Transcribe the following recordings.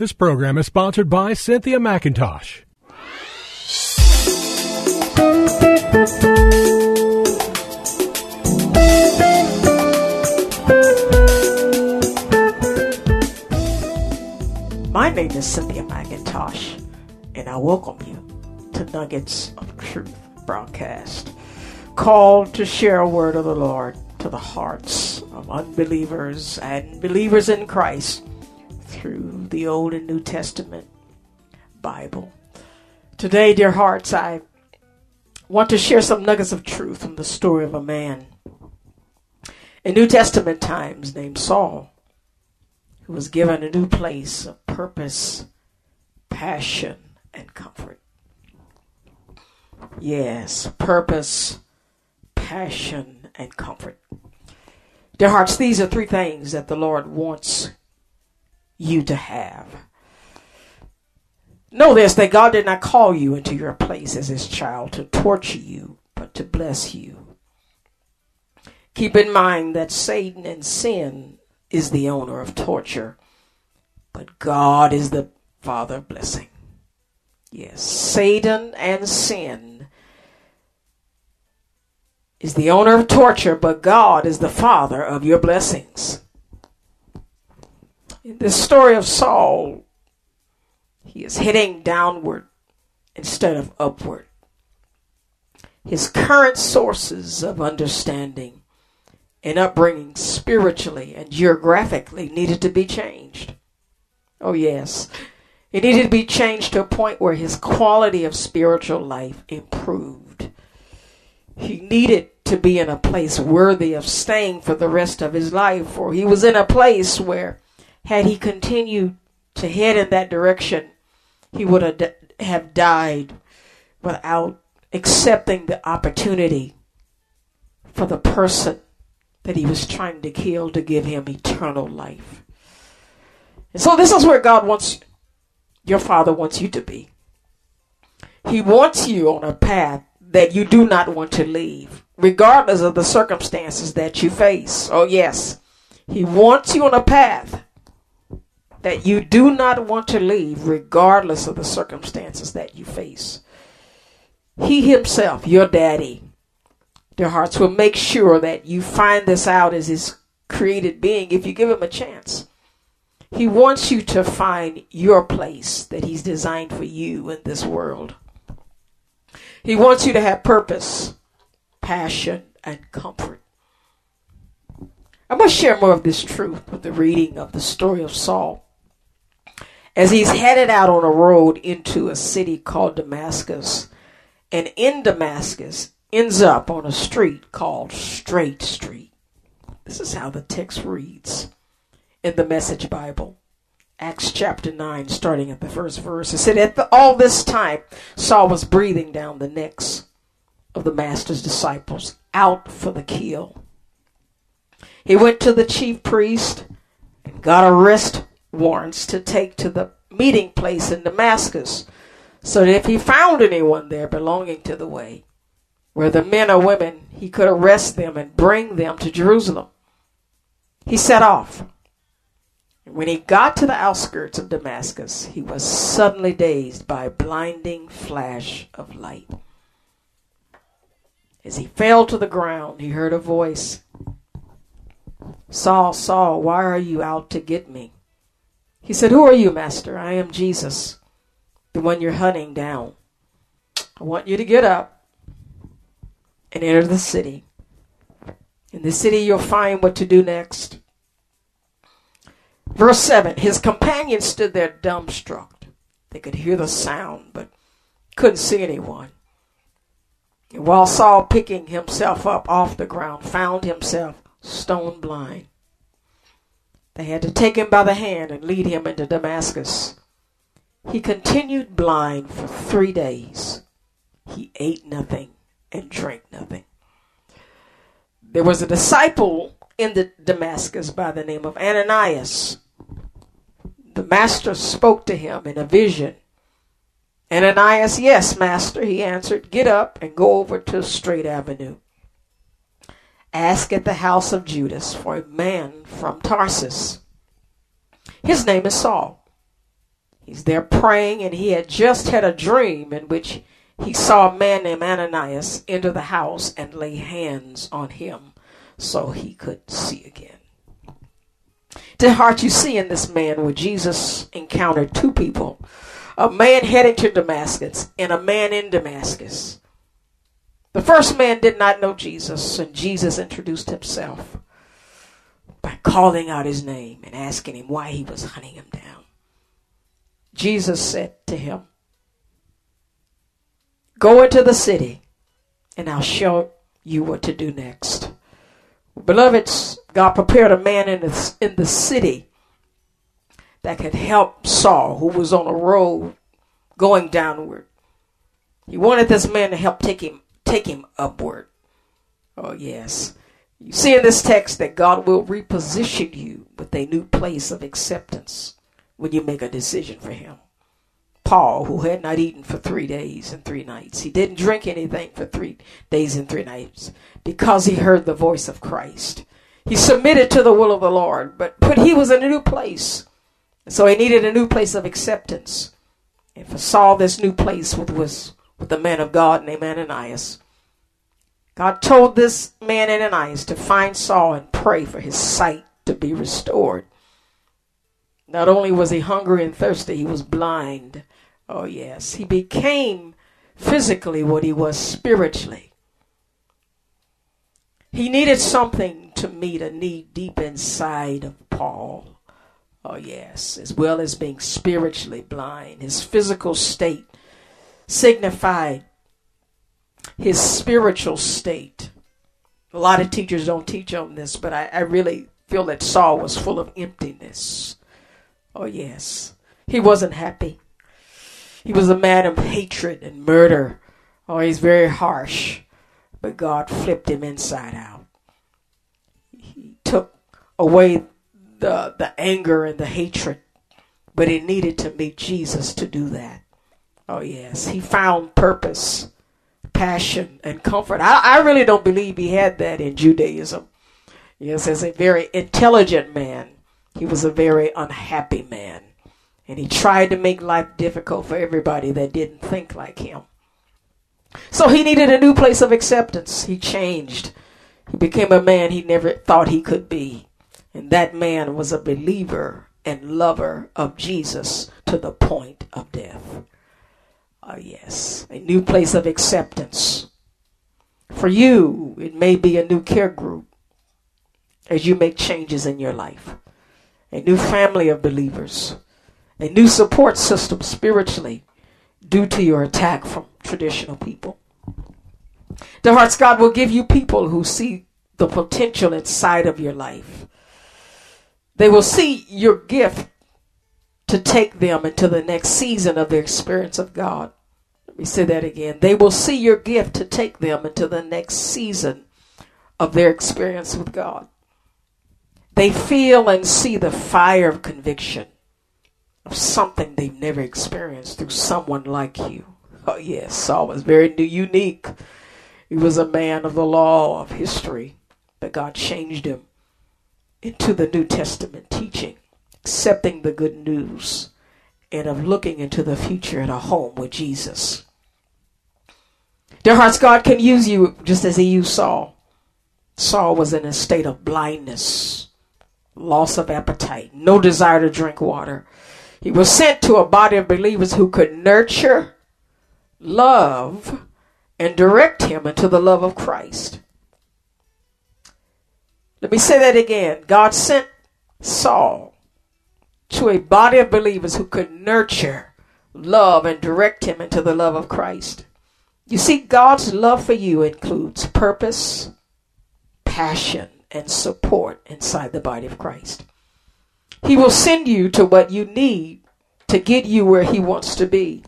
This program is sponsored by Cynthia McIntosh. My name is Cynthia McIntosh, and I welcome you to Nuggets of Truth broadcast, called to share a word of the Lord to the hearts of unbelievers and believers in Christ through the Old and New Testament Bible. Today, dear hearts, I want to share some nuggets of truth from the story of a man in New Testament times named Saul, who was given a new place of purpose, passion, and comfort. Yes, purpose, passion, and comfort. Dear hearts, these are three things that the Lord wants you to have. Know this that God did not call you into your place as his child to torture you, but to bless you. Keep in mind that Satan and sin is the owner of torture, but God is the father of blessing. Yes, Satan and sin is the owner of torture, but God is the father of your blessings. In this story of Saul, he is heading downward instead of upward. His current sources of understanding and upbringing spiritually and geographically needed to be changed. Oh, yes. It needed to be changed to a point where his quality of spiritual life improved. He needed to be in a place worthy of staying for the rest of his life, for he was in a place where had he continued to head in that direction, he would have, have died without accepting the opportunity for the person that he was trying to kill to give him eternal life. And so this is where God wants your father wants you to be. He wants you on a path that you do not want to leave, regardless of the circumstances that you face. Oh yes. He wants you on a path that you do not want to leave, regardless of the circumstances that you face. He Himself, your daddy, dear hearts, will make sure that you find this out as His created being if you give Him a chance. He wants you to find your place that He's designed for you in this world. He wants you to have purpose, passion, and comfort. I must share more of this truth with the reading of the story of Saul as he's headed out on a road into a city called Damascus. And in Damascus, ends up on a street called Straight Street. This is how the text reads in the Message Bible. Acts chapter 9, starting at the first verse. It said, At the, all this time, Saul was breathing down the necks of the Master's disciples, out for the kill. He went to the chief priest and got arrest warrants to take to the meeting place in Damascus, so that if he found anyone there belonging to the way, whether men or women, he could arrest them and bring them to Jerusalem. He set off. And when he got to the outskirts of Damascus, he was suddenly dazed by a blinding flash of light. As he fell to the ground, he heard a voice Saul, Saul, why are you out to get me? He said, Who are you, Master? I am Jesus, the one you're hunting down. I want you to get up and enter the city. In the city, you'll find what to do next. Verse 7 His companions stood there dumbstruck. They could hear the sound, but couldn't see anyone. And while Saul, picking himself up off the ground, found himself stone blind. They had to take him by the hand and lead him into Damascus. He continued blind for three days. He ate nothing and drank nothing. There was a disciple in the Damascus by the name of Ananias. The master spoke to him in a vision. Ananias, yes, master, he answered, get up and go over to Straight Avenue. Ask at the house of Judas for a man from Tarsus. His name is Saul. He's there praying, and he had just had a dream in which he saw a man named Ananias enter the house and lay hands on him so he could see again. Dear heart, you see in this man where Jesus encountered two people a man heading to Damascus and a man in Damascus. The first man did not know Jesus, and Jesus introduced himself by calling out his name and asking him why he was hunting him down. Jesus said to him, Go into the city, and I'll show you what to do next. Beloveds, God prepared a man in the, in the city that could help Saul, who was on a road going downward. He wanted this man to help take him take him upward. Oh, yes. You see in this text that God will reposition you with a new place of acceptance when you make a decision for Him. Paul, who had not eaten for three days and three nights, he didn't drink anything for three days and three nights because he heard the voice of Christ. He submitted to the will of the Lord, but, but he was in a new place. So he needed a new place of acceptance. And for Saul, this new place was with the man of God named Ananias. God told this man Ananias to find Saul and pray for his sight to be restored. Not only was he hungry and thirsty, he was blind. Oh, yes. He became physically what he was spiritually. He needed something to meet a need deep inside of Paul. Oh, yes. As well as being spiritually blind. His physical state signified his spiritual state. A lot of teachers don't teach on this, but I, I really feel that Saul was full of emptiness. Oh, yes. He wasn't happy. He was a man of hatred and murder. Oh, he's very harsh. But God flipped him inside out. He took away the, the anger and the hatred, but he needed to meet Jesus to do that. Oh, yes. He found purpose, passion, and comfort. I, I really don't believe he had that in Judaism. Yes, as a very intelligent man, he was a very unhappy man. And he tried to make life difficult for everybody that didn't think like him. So he needed a new place of acceptance. He changed. He became a man he never thought he could be. And that man was a believer and lover of Jesus to the point of death. Oh, yes, a new place of acceptance. For you, it may be a new care group as you make changes in your life, a new family of believers, a new support system spiritually due to your attack from traditional people. The Hearts God will give you people who see the potential inside of your life. They will see your gift to take them into the next season of their experience of God. Me say that again. They will see your gift to take them into the next season of their experience with God. They feel and see the fire of conviction of something they've never experienced through someone like you. Oh, yes, Saul was very unique. He was a man of the law of history, but God changed him into the New Testament teaching, accepting the good news and of looking into the future at a home with Jesus. Dear hearts, God can use you just as he used Saul. Saul was in a state of blindness, loss of appetite, no desire to drink water. He was sent to a body of believers who could nurture, love, and direct him into the love of Christ. Let me say that again. God sent Saul to a body of believers who could nurture, love, and direct him into the love of Christ. You see, God's love for you includes purpose, passion, and support inside the body of Christ. He will send you to what you need to get you where He wants to be.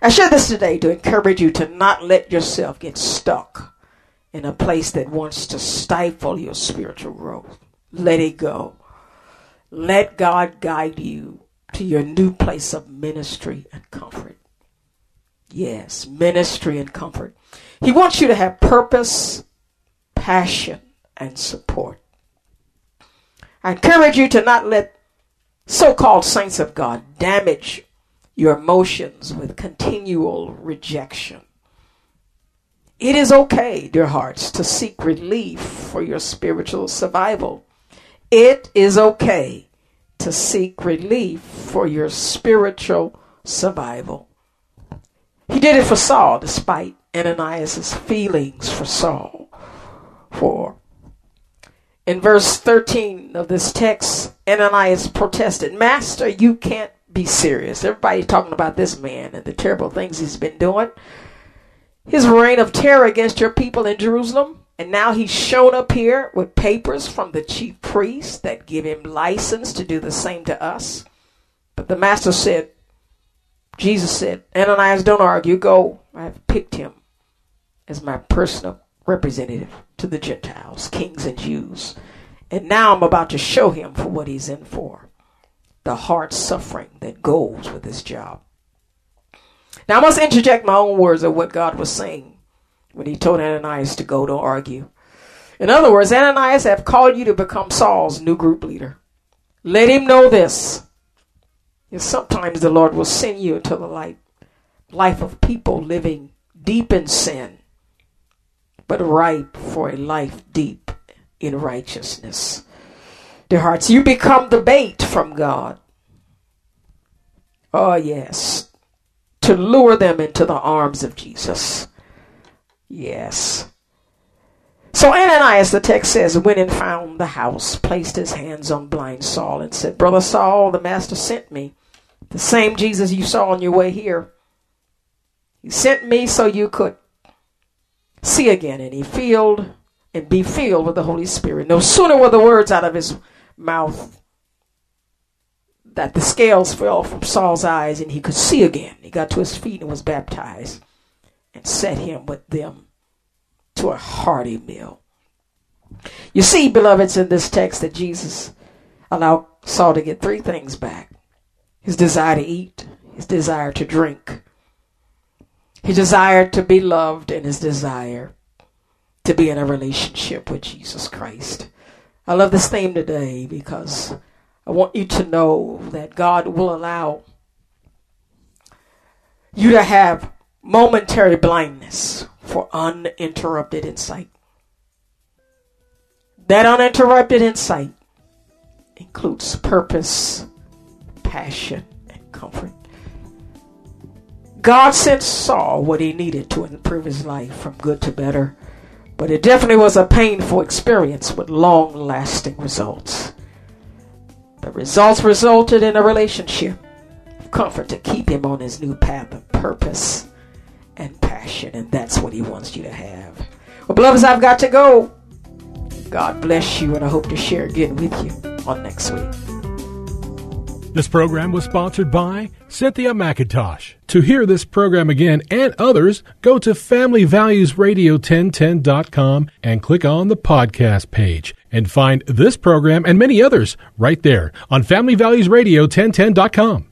I share this today to encourage you to not let yourself get stuck in a place that wants to stifle your spiritual growth. Let it go. Let God guide you to your new place of ministry and comfort. Yes, ministry and comfort. He wants you to have purpose, passion, and support. I encourage you to not let so called saints of God damage your emotions with continual rejection. It is okay, dear hearts, to seek relief for your spiritual survival. It is okay to seek relief for your spiritual survival. Did it for Saul despite Ananias' feelings for Saul. For in verse 13 of this text, Ananias protested, Master, you can't be serious. Everybody's talking about this man and the terrible things he's been doing. His reign of terror against your people in Jerusalem. And now he's shown up here with papers from the chief priests that give him license to do the same to us. But the master said, Jesus said, Ananias, don't argue. Go. I have picked him as my personal representative to the Gentiles, kings and Jews. And now I'm about to show him for what he's in for the hard suffering that goes with this job. Now, I must interject my own words of what God was saying when he told Ananias to go, don't argue. In other words, Ananias have called you to become Saul's new group leader. Let him know this. And sometimes the Lord will send you into the life, life of people living deep in sin, but ripe for a life deep in righteousness their hearts. You become the bait from God. Oh, yes. To lure them into the arms of Jesus. Yes. So Ananias, the text says, went and found the house, placed his hands on blind Saul, and said, Brother Saul, the master sent me. The same Jesus you saw on your way here. He sent me so you could see again. And he filled and be filled with the Holy Spirit. No sooner were the words out of his mouth that the scales fell from Saul's eyes and he could see again. He got to his feet and was baptized and set him with them to a hearty meal. You see, beloveds, in this text that Jesus allowed Saul to get three things back his desire to eat, his desire to drink, his desire to be loved, and his desire to be in a relationship with Jesus Christ. I love this theme today because I want you to know that God will allow you to have momentary blindness for uninterrupted insight. That uninterrupted insight includes purpose, passion, and comfort. God sent Saul what he needed to improve his life from good to better but it definitely was a painful experience with long lasting results. The results resulted in a relationship of comfort to keep him on his new path of purpose and passion, and that's what he wants you to have. Well, beloveds, I've got to go. God bless you, and I hope to share again with you on next week. This program was sponsored by Cynthia McIntosh. To hear this program again and others, go to FamilyValuesRadio1010.com and click on the podcast page and find this program and many others right there on FamilyValuesRadio1010.com.